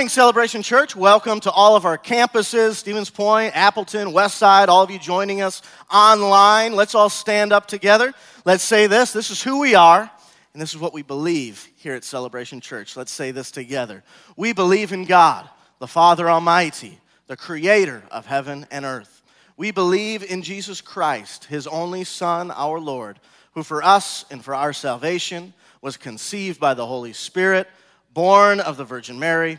Morning, Celebration Church. Welcome to all of our campuses Stevens Point, Appleton, Westside, all of you joining us online. Let's all stand up together. Let's say this this is who we are, and this is what we believe here at Celebration Church. Let's say this together. We believe in God, the Father Almighty, the creator of heaven and earth. We believe in Jesus Christ, his only Son, our Lord, who for us and for our salvation was conceived by the Holy Spirit born of the Virgin Mary,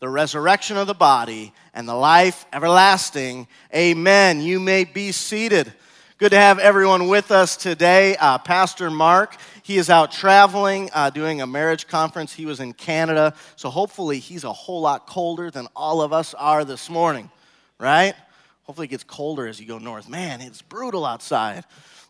the resurrection of the body, and the life everlasting. Amen. You may be seated. Good to have everyone with us today. Uh, Pastor Mark, he is out traveling, uh, doing a marriage conference. He was in Canada, so hopefully he's a whole lot colder than all of us are this morning, right? Hopefully it gets colder as you go north. Man, it's brutal outside.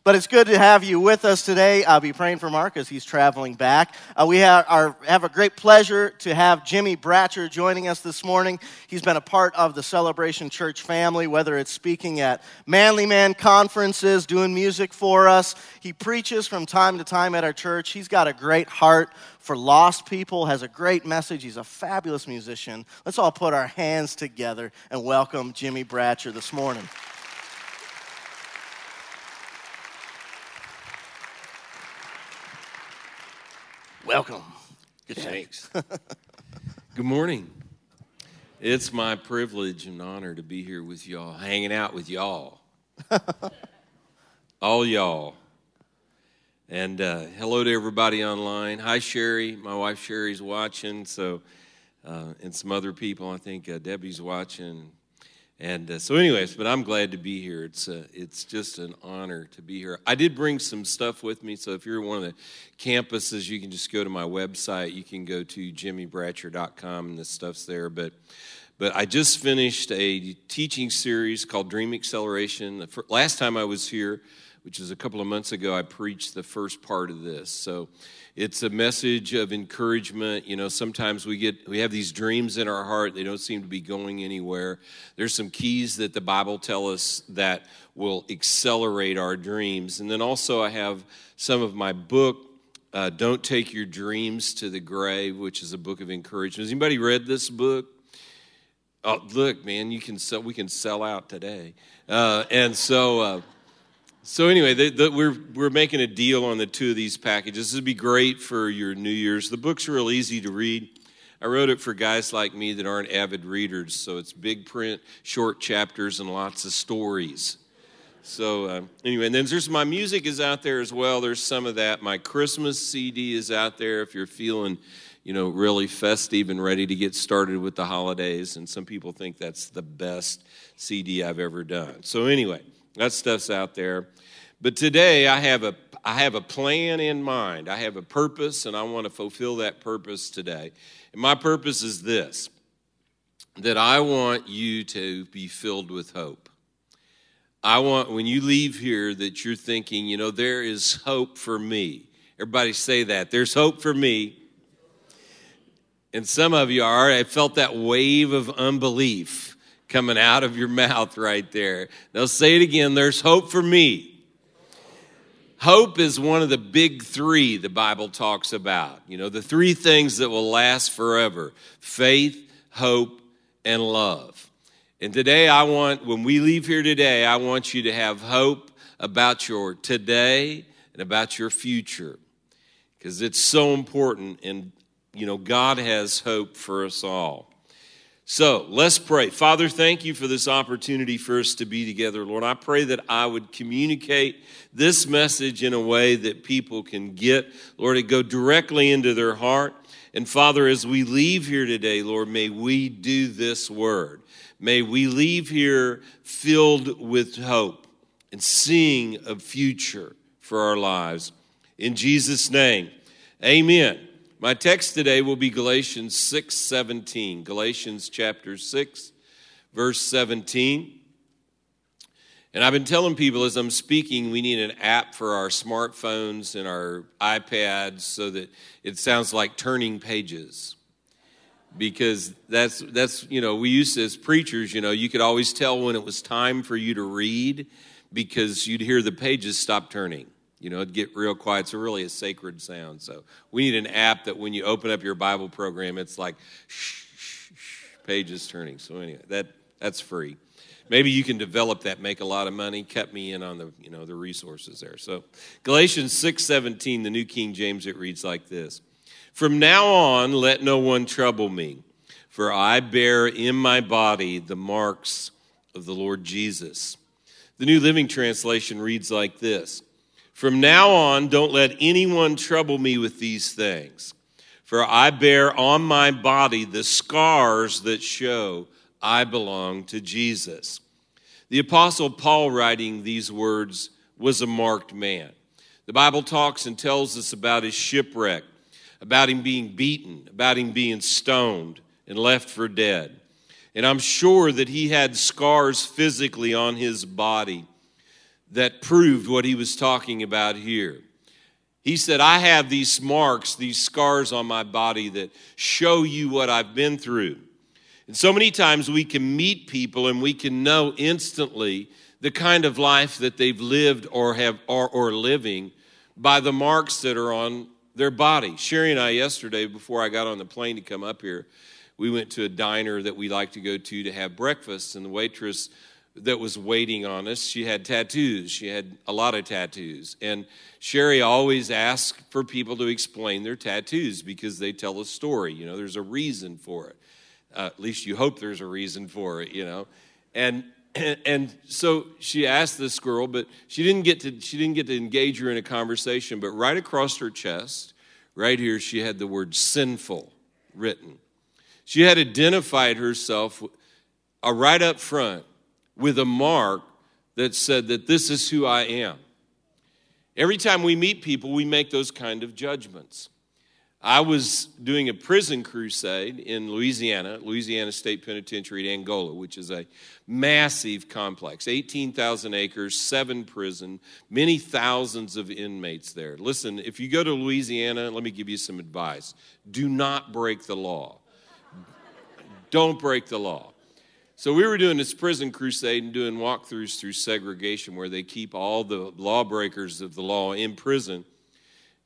But it's good to have you with us today. I'll be praying for Mark as he's traveling back. Uh, we have, our, have a great pleasure to have Jimmy Bratcher joining us this morning. He's been a part of the Celebration Church family, whether it's speaking at Manly Man conferences, doing music for us. He preaches from time to time at our church. He's got a great heart for lost people, has a great message. He's a fabulous musician. Let's all put our hands together and welcome Jimmy Bratcher this morning. Welcome. Good Thanks. Good morning. It's my privilege and honor to be here with y'all, hanging out with y'all. All y'all. And uh, hello to everybody online. Hi, Sherry. My wife Sherry's watching, so uh, and some other people. I think uh, Debbie's watching. And uh, so, anyways, but I'm glad to be here. It's uh, it's just an honor to be here. I did bring some stuff with me, so if you're one of the campuses, you can just go to my website. You can go to jimmybratcher.com, and the stuff's there. But but I just finished a teaching series called Dream Acceleration. the Last time I was here, which is a couple of months ago, I preached the first part of this. So it's a message of encouragement. You know, sometimes we get we have these dreams in our heart, they don't seem to be going anywhere. There's some keys that the Bible tell us that will accelerate our dreams. And then also I have some of my book uh, Don't Take Your Dreams to the Grave, which is a book of encouragement. Has anybody read this book? Oh, look, man, you can sell, we can sell out today. Uh, and so uh, so anyway, the, the, we're we're making a deal on the two of these packages. This would be great for your New Year's. The book's real easy to read. I wrote it for guys like me that aren't avid readers, so it's big print, short chapters, and lots of stories. So uh, anyway, and then there's my music is out there as well. There's some of that. My Christmas CD is out there if you're feeling, you know, really festive and ready to get started with the holidays. And some people think that's the best CD I've ever done. So anyway, that stuff's out there. But today I have a I have a plan in mind. I have a purpose and I want to fulfill that purpose today. And my purpose is this that I want you to be filled with hope. I want when you leave here that you're thinking, you know, there is hope for me. Everybody say that. There's hope for me. And some of you are. I felt that wave of unbelief coming out of your mouth right there. Now say it again. There's hope for me. Hope is one of the big three the Bible talks about. You know, the three things that will last forever faith, hope, and love. And today, I want, when we leave here today, I want you to have hope about your today and about your future because it's so important. And, you know, God has hope for us all. So let's pray. Father, thank you for this opportunity for us to be together, Lord. I pray that I would communicate this message in a way that people can get, Lord, it go directly into their heart. And Father, as we leave here today, Lord, may we do this word. May we leave here filled with hope and seeing a future for our lives. In Jesus' name, amen. My text today will be Galatians 6 17. Galatians chapter 6, verse 17. And I've been telling people as I'm speaking, we need an app for our smartphones and our iPads so that it sounds like turning pages. Because that's, that's, you know, we used to, as preachers, you know, you could always tell when it was time for you to read because you'd hear the pages stop turning. You know, it'd get real quiet. It's really a sacred sound. So we need an app that when you open up your Bible program, it's like shh, shh, shh, pages turning. So anyway, that, that's free maybe you can develop that make a lot of money cut me in on the you know the resources there so galatians 6.17 the new king james it reads like this from now on let no one trouble me for i bear in my body the marks of the lord jesus the new living translation reads like this from now on don't let anyone trouble me with these things for i bear on my body the scars that show I belong to Jesus. The Apostle Paul, writing these words, was a marked man. The Bible talks and tells us about his shipwreck, about him being beaten, about him being stoned and left for dead. And I'm sure that he had scars physically on his body that proved what he was talking about here. He said, I have these marks, these scars on my body that show you what I've been through. And so many times we can meet people and we can know instantly the kind of life that they've lived or have or, or living by the marks that are on their body. Sherry and I yesterday, before I got on the plane to come up here, we went to a diner that we like to go to to have breakfast, and the waitress that was waiting on us, she had tattoos. She had a lot of tattoos. And Sherry always asks for people to explain their tattoos because they tell a story. You know, there's a reason for it. Uh, at least you hope there's a reason for it, you know. And and so she asked this girl, but she didn't get to she didn't get to engage her in a conversation. But right across her chest, right here, she had the word sinful written. She had identified herself uh, right up front with a mark that said that this is who I am. Every time we meet people, we make those kind of judgments. I was doing a prison crusade in Louisiana, Louisiana State Penitentiary at Angola, which is a massive complex 18,000 acres, seven prison, many thousands of inmates there. Listen, if you go to Louisiana, let me give you some advice do not break the law. Don't break the law. So we were doing this prison crusade and doing walkthroughs through segregation where they keep all the lawbreakers of the law in prison.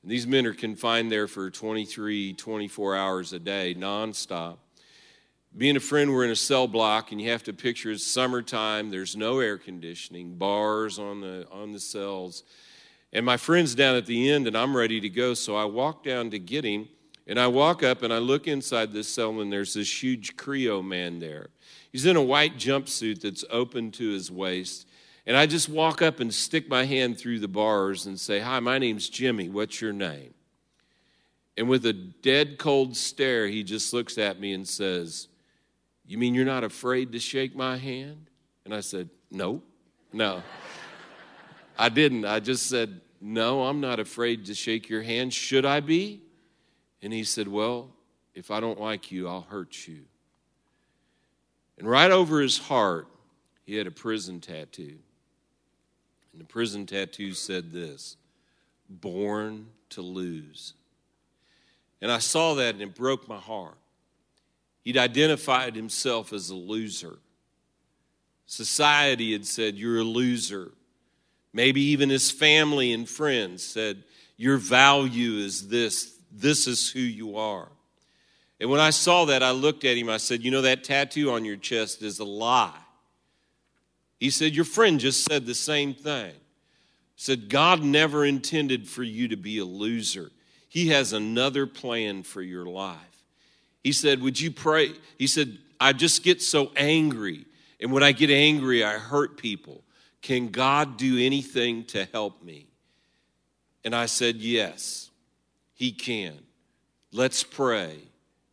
And these men are confined there for 23, 24 hours a day, nonstop. Being a friend, we're in a cell block, and you have to picture it's summertime. There's no air conditioning, bars on the on the cells, and my friend's down at the end, and I'm ready to go. So I walk down to get him, and I walk up and I look inside this cell, and there's this huge Creole man there. He's in a white jumpsuit that's open to his waist, and I just walk up and stick my hand through the bars and say, Hi, my name's Jimmy. What's your name? And with a dead cold stare, he just looks at me and says, You mean you're not afraid to shake my hand? And I said, No, no. I didn't. I just said, No, I'm not afraid to shake your hand. Should I be? And he said, Well, if I don't like you, I'll hurt you. And right over his heart, he had a prison tattoo. And the prison tattoo said this born to lose. And I saw that and it broke my heart. He'd identified himself as a loser. Society had said, You're a loser. Maybe even his family and friends said, Your value is this. This is who you are. And when I saw that, I looked at him. I said, You know, that tattoo on your chest is a lie. He said, Your friend just said the same thing. Said, God never intended for you to be a loser. He has another plan for your life. He said, Would you pray? He said, I just get so angry. And when I get angry, I hurt people. Can God do anything to help me? And I said, Yes, He can. Let's pray.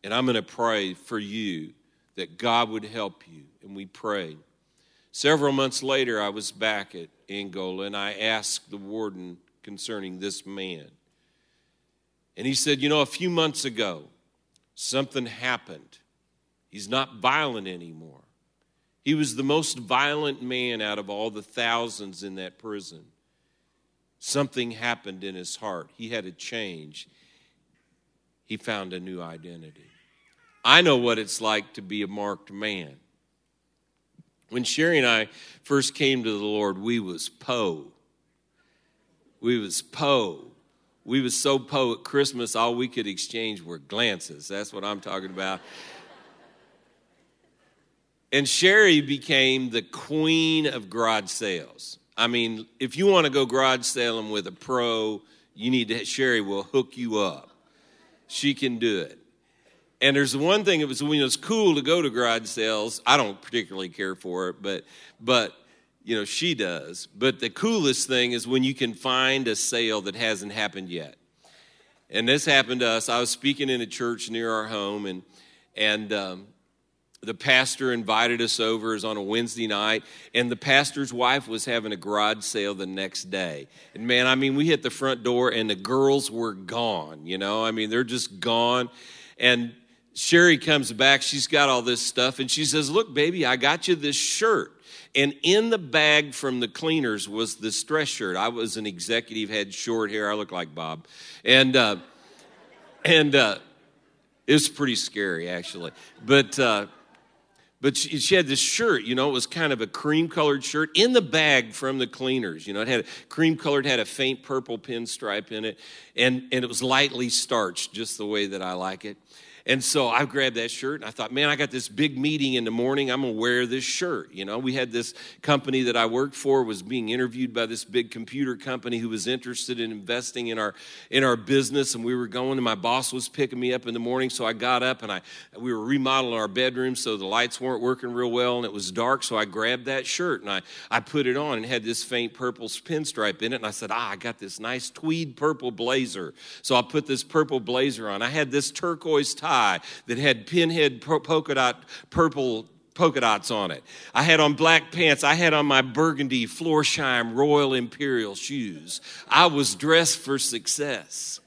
And I'm going to pray for you that God would help you. And we prayed. Several months later, I was back at Angola and I asked the warden concerning this man. And he said, You know, a few months ago, something happened. He's not violent anymore. He was the most violent man out of all the thousands in that prison. Something happened in his heart. He had a change. He found a new identity. I know what it's like to be a marked man. When Sherry and I first came to the Lord, we was po. We was po. We was so po at Christmas, all we could exchange were glances. That's what I'm talking about. And Sherry became the queen of garage sales. I mean, if you want to go garage selling with a pro, you need to, Sherry will hook you up. She can do it. And there's one thing, it was when it's cool to go to garage sales. I don't particularly care for it, but, but, you know, she does. But the coolest thing is when you can find a sale that hasn't happened yet. And this happened to us. I was speaking in a church near our home, and, and um, the pastor invited us over is on a wednesday night and the pastor's wife was having a garage sale the next day and man i mean we hit the front door and the girls were gone you know i mean they're just gone and sherry comes back she's got all this stuff and she says look baby i got you this shirt and in the bag from the cleaners was this dress shirt i was an executive had short hair i look like bob and uh, and uh, it was pretty scary actually but uh, but she, she, had this shirt, you know, it was kind of a cream colored shirt in the bag from the cleaners. You know, it had cream colored, had a faint purple pinstripe in it, and, and it was lightly starched, just the way that I like it. And so I grabbed that shirt and I thought, man, I got this big meeting in the morning. I'm going to wear this shirt. You know, we had this company that I worked for was being interviewed by this big computer company who was interested in investing in our in our business and we were going and my boss was picking me up in the morning so I got up and I we were remodeling our bedroom so the lights weren't working real well and it was dark so I grabbed that shirt and I I put it on and had this faint purple pinstripe in it and I said, "Ah, I got this nice tweed purple blazer." So I put this purple blazer on. I had this turquoise tie tie that had pinhead polka dot purple polka dots on it. I had on black pants. I had on my burgundy Florsheim Royal Imperial shoes. I was dressed for success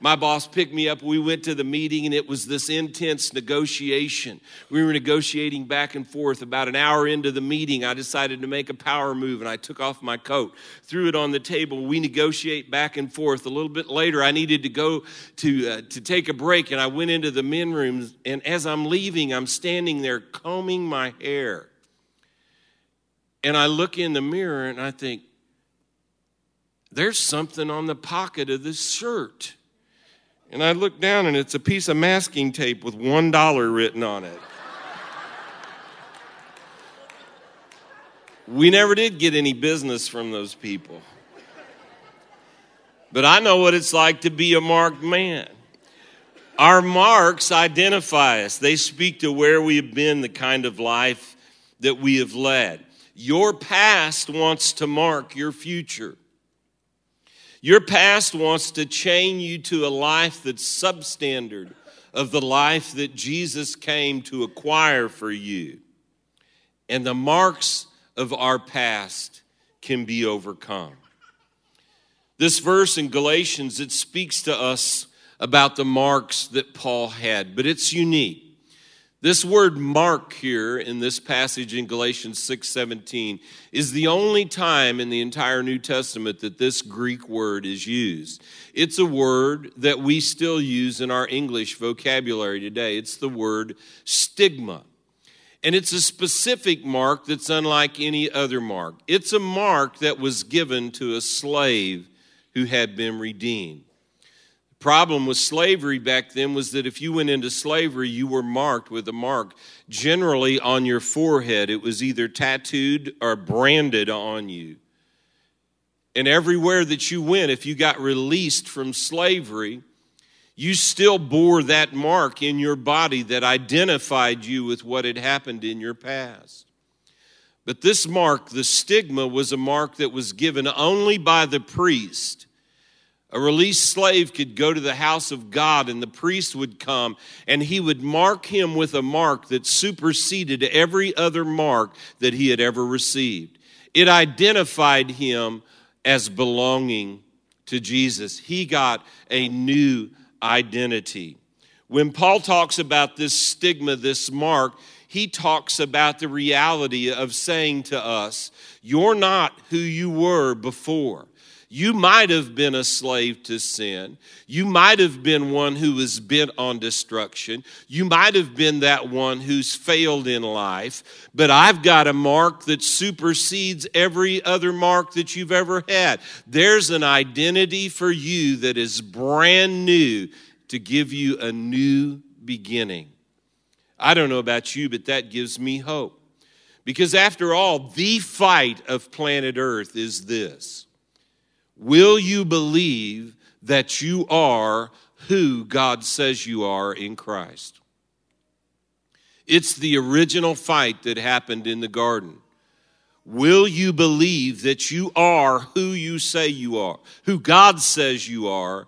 my boss picked me up. We went to the meeting, and it was this intense negotiation. We were negotiating back and forth. About an hour into the meeting, I decided to make a power move, and I took off my coat, threw it on the table. We negotiate back and forth. A little bit later, I needed to go to, uh, to take a break, and I went into the men rooms. And as I'm leaving, I'm standing there combing my hair. And I look in the mirror, and I think, there's something on the pocket of this shirt. And I look down and it's a piece of masking tape with $1 written on it. we never did get any business from those people. But I know what it's like to be a marked man. Our marks identify us, they speak to where we have been, the kind of life that we have led. Your past wants to mark your future. Your past wants to chain you to a life that's substandard of the life that Jesus came to acquire for you. And the marks of our past can be overcome. This verse in Galatians, it speaks to us about the marks that Paul had, but it's unique. This word mark here in this passage in Galatians 6:17 is the only time in the entire New Testament that this Greek word is used. It's a word that we still use in our English vocabulary today. It's the word stigma. And it's a specific mark that's unlike any other mark. It's a mark that was given to a slave who had been redeemed problem with slavery back then was that if you went into slavery, you were marked with a mark, generally on your forehead. It was either tattooed or branded on you. And everywhere that you went, if you got released from slavery, you still bore that mark in your body that identified you with what had happened in your past. But this mark, the stigma, was a mark that was given only by the priest a released slave could go to the house of God, and the priest would come, and he would mark him with a mark that superseded every other mark that he had ever received. It identified him as belonging to Jesus. He got a new identity. When Paul talks about this stigma, this mark, he talks about the reality of saying to us, You're not who you were before. You might have been a slave to sin. You might have been one who was bent on destruction. You might have been that one who's failed in life. But I've got a mark that supersedes every other mark that you've ever had. There's an identity for you that is brand new to give you a new beginning. I don't know about you, but that gives me hope. Because after all, the fight of planet Earth is this Will you believe that you are who God says you are in Christ? It's the original fight that happened in the garden. Will you believe that you are who you say you are, who God says you are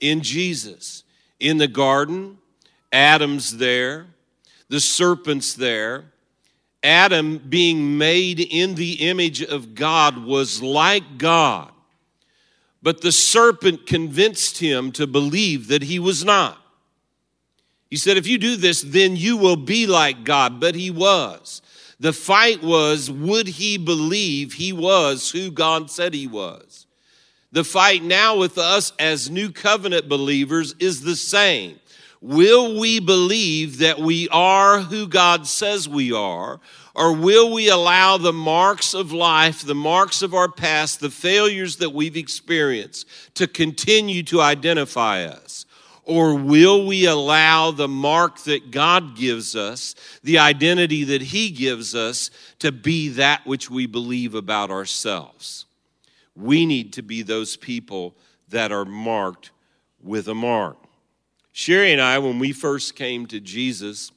in Jesus? In the garden, Adam's there, the serpent's there. Adam, being made in the image of God, was like God. But the serpent convinced him to believe that he was not. He said, If you do this, then you will be like God. But he was. The fight was, would he believe he was who God said he was? The fight now with us as new covenant believers is the same. Will we believe that we are who God says we are? Or will we allow the marks of life, the marks of our past, the failures that we've experienced to continue to identify us? Or will we allow the mark that God gives us, the identity that He gives us, to be that which we believe about ourselves? We need to be those people that are marked with a mark. Sherry and I, when we first came to Jesus,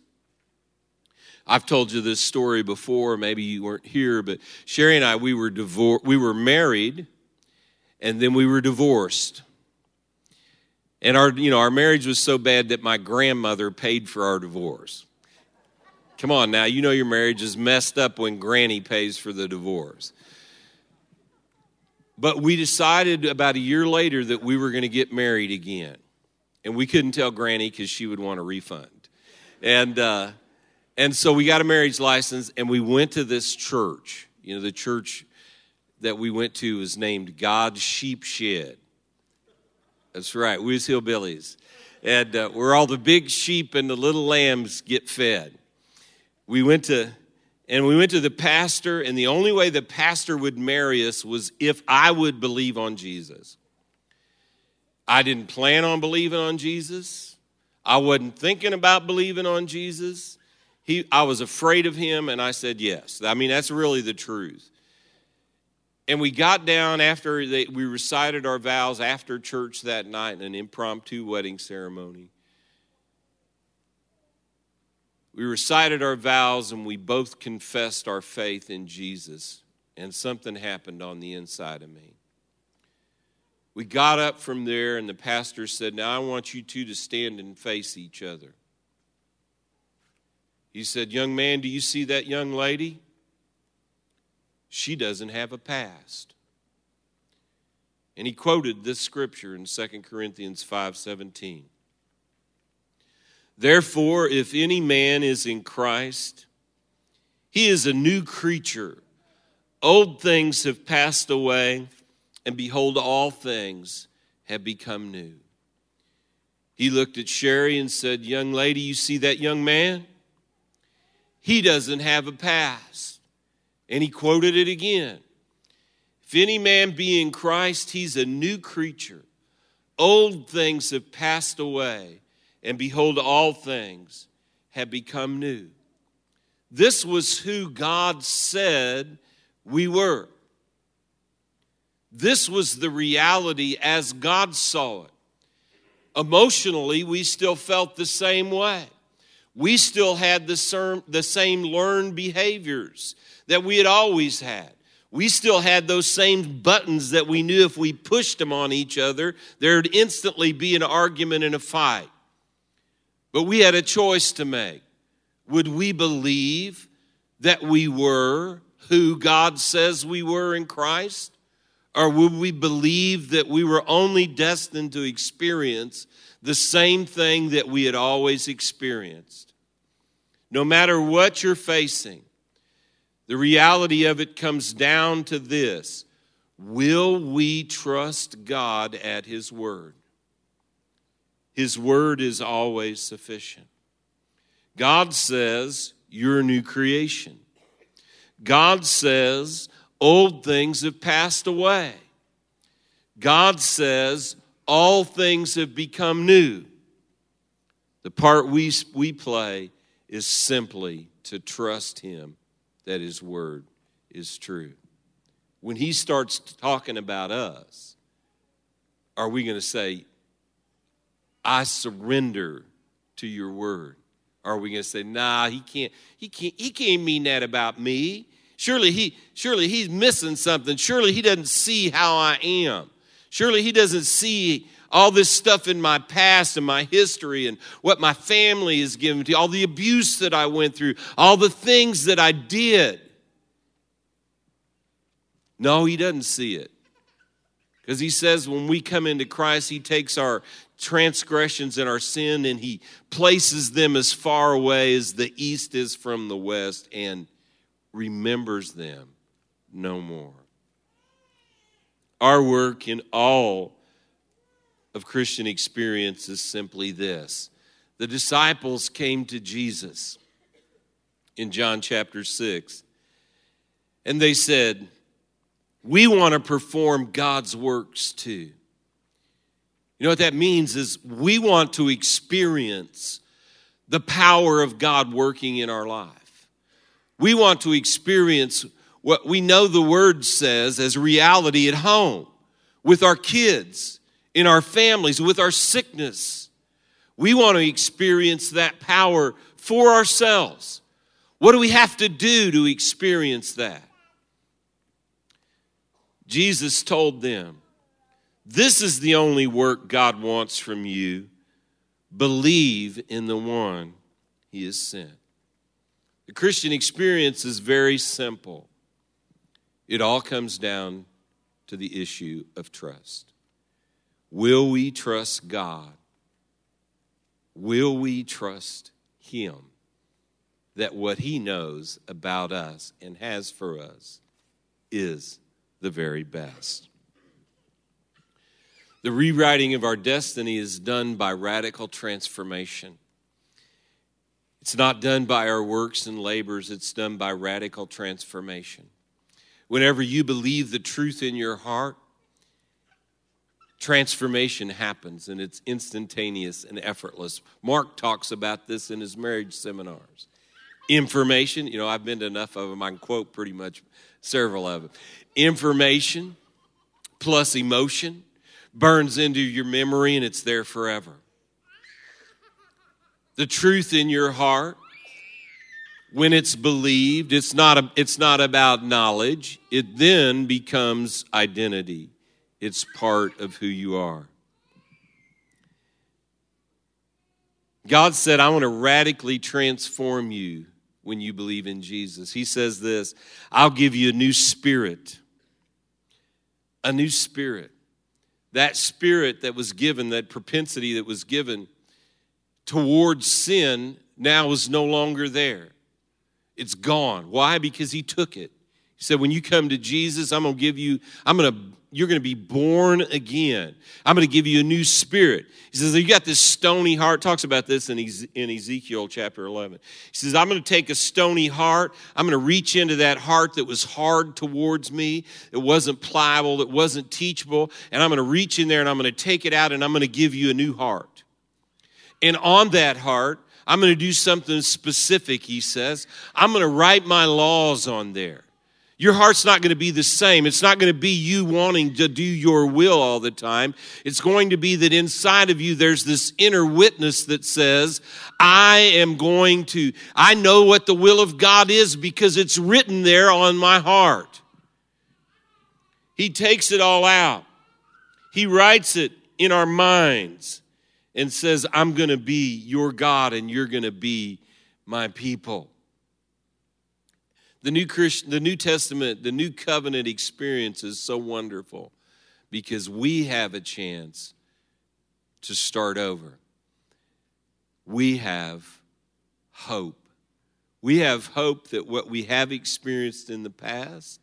I've told you this story before, maybe you weren't here, but Sherry and I, we were divorced, we were married, and then we were divorced. And our, you know, our marriage was so bad that my grandmother paid for our divorce. Come on now, you know your marriage is messed up when granny pays for the divorce. But we decided about a year later that we were going to get married again and we couldn't tell Granny because she would want a refund. And uh, and so we got a marriage license, and we went to this church. You know, the church that we went to was named God's Sheep Shed. That's right, we was hillbillies, and uh, where all the big sheep and the little lambs get fed. We went to. And we went to the pastor, and the only way the pastor would marry us was if I would believe on Jesus. I didn't plan on believing on Jesus. I wasn't thinking about believing on Jesus. He, I was afraid of him, and I said yes. I mean, that's really the truth. And we got down after we recited our vows after church that night in an impromptu wedding ceremony. We recited our vows and we both confessed our faith in Jesus, and something happened on the inside of me. We got up from there, and the pastor said, Now I want you two to stand and face each other. He said, Young man, do you see that young lady? She doesn't have a past. And he quoted this scripture in 2 Corinthians 5:17. Therefore, if any man is in Christ, he is a new creature. Old things have passed away and behold, all things have become new. He looked at Sherry and said, Young lady, you see that young man? He doesn't have a past. And he quoted it again. If any man be in Christ, he's a new creature. Old things have passed away, and behold, all things have become new. This was who God said we were. This was the reality as God saw it. Emotionally, we still felt the same way. We still had the same learned behaviors that we had always had. We still had those same buttons that we knew if we pushed them on each other, there'd instantly be an argument and a fight. But we had a choice to make. Would we believe that we were who God says we were in Christ? Or would we believe that we were only destined to experience the same thing that we had always experienced? no matter what you're facing, the reality of it comes down to this Will we trust God at His word? His word is always sufficient. God says, You're a new creation. God says, Old things have passed away. God says, All things have become new. The part we, we play is simply to trust Him that His word is true. When He starts talking about us, are we going to say, I surrender to your word? Or are we going to say, nah, he can't, he can't, he can't mean that about me. Surely he, surely he's missing something. Surely he doesn't see how I am. Surely he doesn't see all this stuff in my past and my history and what my family has given to all the abuse that I went through, all the things that I did. No, he doesn't see it. Because he says when we come into Christ, he takes our transgressions and our sin and he places them as far away as the east is from the west and remembers them no more. Our work in all of Christian experience is simply this the disciples came to Jesus in John chapter 6, and they said, We want to perform God's works too. You know what that means is we want to experience the power of God working in our life. We want to experience what we know the word says as reality at home with our kids, in our families, with our sickness. We want to experience that power for ourselves. What do we have to do to experience that? Jesus told them, this is the only work God wants from you. Believe in the one he has sent. The Christian experience is very simple. It all comes down to the issue of trust. Will we trust God? Will we trust Him that what He knows about us and has for us is the very best? The rewriting of our destiny is done by radical transformation. It's not done by our works and labors, it's done by radical transformation. Whenever you believe the truth in your heart, transformation happens and it's instantaneous and effortless. Mark talks about this in his marriage seminars. Information, you know, I've been to enough of them, I can quote pretty much several of them. Information plus emotion burns into your memory and it's there forever. The truth in your heart, when it's believed, it's not, a, it's not about knowledge, it then becomes identity. It's part of who you are. God said, I want to radically transform you when you believe in Jesus. He says this I'll give you a new spirit. A new spirit that spirit that was given, that propensity that was given towards sin, now is no longer there. It's gone. Why? Because he took it. He said, When you come to Jesus, I'm going to give you, I'm going to you're going to be born again. I'm going to give you a new spirit. He says, You got this stony heart. Talks about this in, in Ezekiel chapter 11. He says, I'm going to take a stony heart. I'm going to reach into that heart that was hard towards me. It wasn't pliable. It wasn't teachable. And I'm going to reach in there and I'm going to take it out and I'm going to give you a new heart. And on that heart, I'm going to do something specific, he says. I'm going to write my laws on there your heart's not going to be the same. It's not going to be you wanting to do your will all the time. It's going to be that inside of you there's this inner witness that says, I am going to, I know what the will of God is because it's written there on my heart. He takes it all out, He writes it in our minds and says, I'm going to be your God and you're going to be my people. The New, Christian, the New Testament, the New Covenant experience is so wonderful because we have a chance to start over. We have hope We have hope that what we have experienced in the past,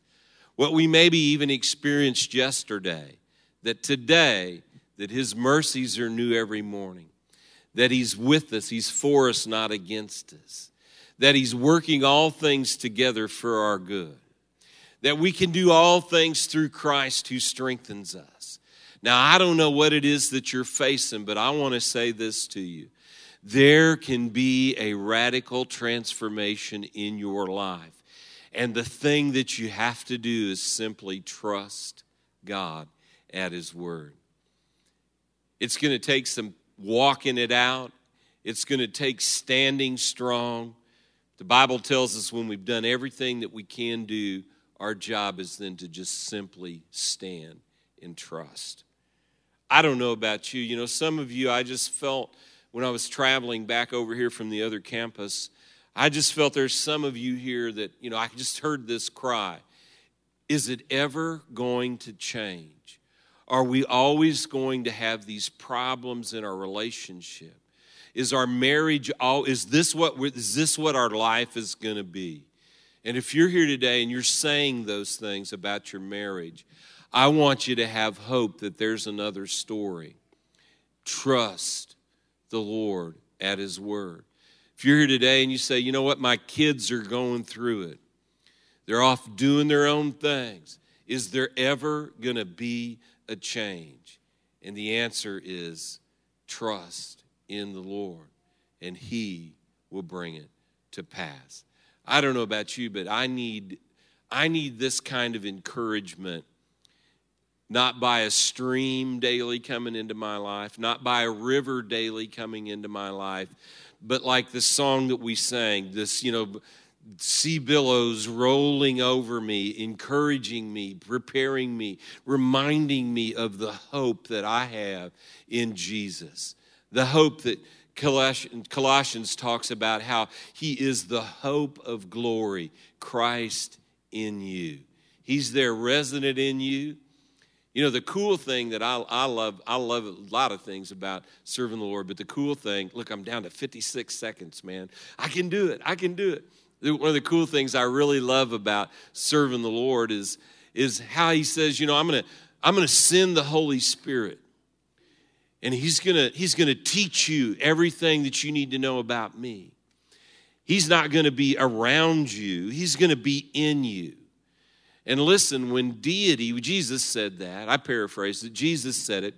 what we maybe even experienced yesterday, that today, that His mercies are new every morning, that He's with us, He's for us, not against us, that He's working all things together for our good, that we can do all things through Christ who strengthens us. Now, I don't know what it is that you're facing, but I want to say this to you there can be a radical transformation in your life. And the thing that you have to do is simply trust God at His Word. It's going to take some walking it out, it's going to take standing strong. The Bible tells us when we've done everything that we can do, our job is then to just simply stand in trust. I don't know about you. You know, some of you, I just felt when I was traveling back over here from the other campus, I just felt there's some of you here that, you know, I just heard this cry Is it ever going to change? Are we always going to have these problems in our relationship? Is our marriage all is this what is this what our life is going to be? And if you're here today and you're saying those things about your marriage, I want you to have hope that there's another story. Trust the Lord at His word. If you're here today and you say, you know what, my kids are going through it, they're off doing their own things, is there ever going to be a change? And the answer is trust in the Lord, and He will bring it to pass. I don't know about you, but I need, I need this kind of encouragement not by a stream daily coming into my life, not by a river daily coming into my life, but like the song that we sang, this, you know, sea billows rolling over me, encouraging me, preparing me, reminding me of the hope that I have in Jesus. The hope that Colossians talks about how he is the hope of glory, Christ in you. He's there resident in you. You know, the cool thing that I, I love, I love a lot of things about serving the Lord, but the cool thing, look, I'm down to 56 seconds, man. I can do it. I can do it. One of the cool things I really love about serving the Lord is, is how he says, you know, I'm gonna, I'm gonna send the Holy Spirit. And he's gonna, he's gonna teach you everything that you need to know about me. He's not gonna be around you, he's gonna be in you. And listen, when deity, Jesus said that, I paraphrase it, Jesus said it,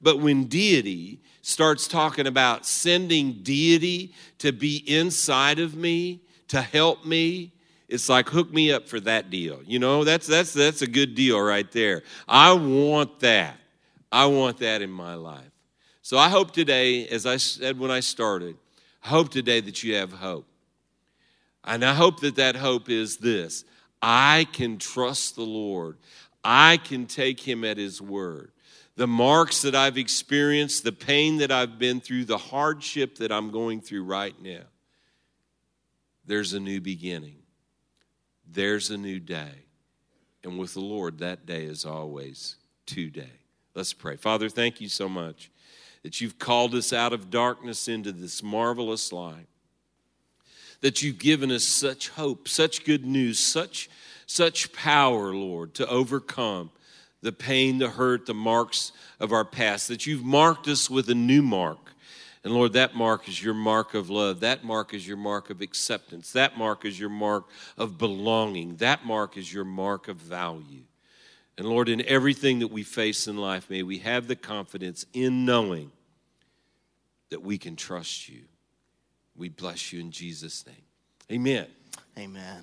but when deity starts talking about sending deity to be inside of me, to help me, it's like hook me up for that deal. You know, that's that's that's a good deal right there. I want that. I want that in my life. So I hope today, as I said when I started, I hope today that you have hope. And I hope that that hope is this I can trust the Lord. I can take him at his word. The marks that I've experienced, the pain that I've been through, the hardship that I'm going through right now, there's a new beginning. There's a new day. And with the Lord, that day is always today. Let's pray. Father, thank you so much that you've called us out of darkness into this marvelous light that you've given us such hope, such good news, such, such power, Lord, to overcome the pain, the hurt, the marks of our past, that you've marked us with a new mark. And Lord, that mark is your mark of love. That mark is your mark of acceptance. That mark is your mark of belonging. That mark is your mark of value. And Lord, in everything that we face in life, may we have the confidence in knowing that we can trust you. We bless you in Jesus' name. Amen. Amen.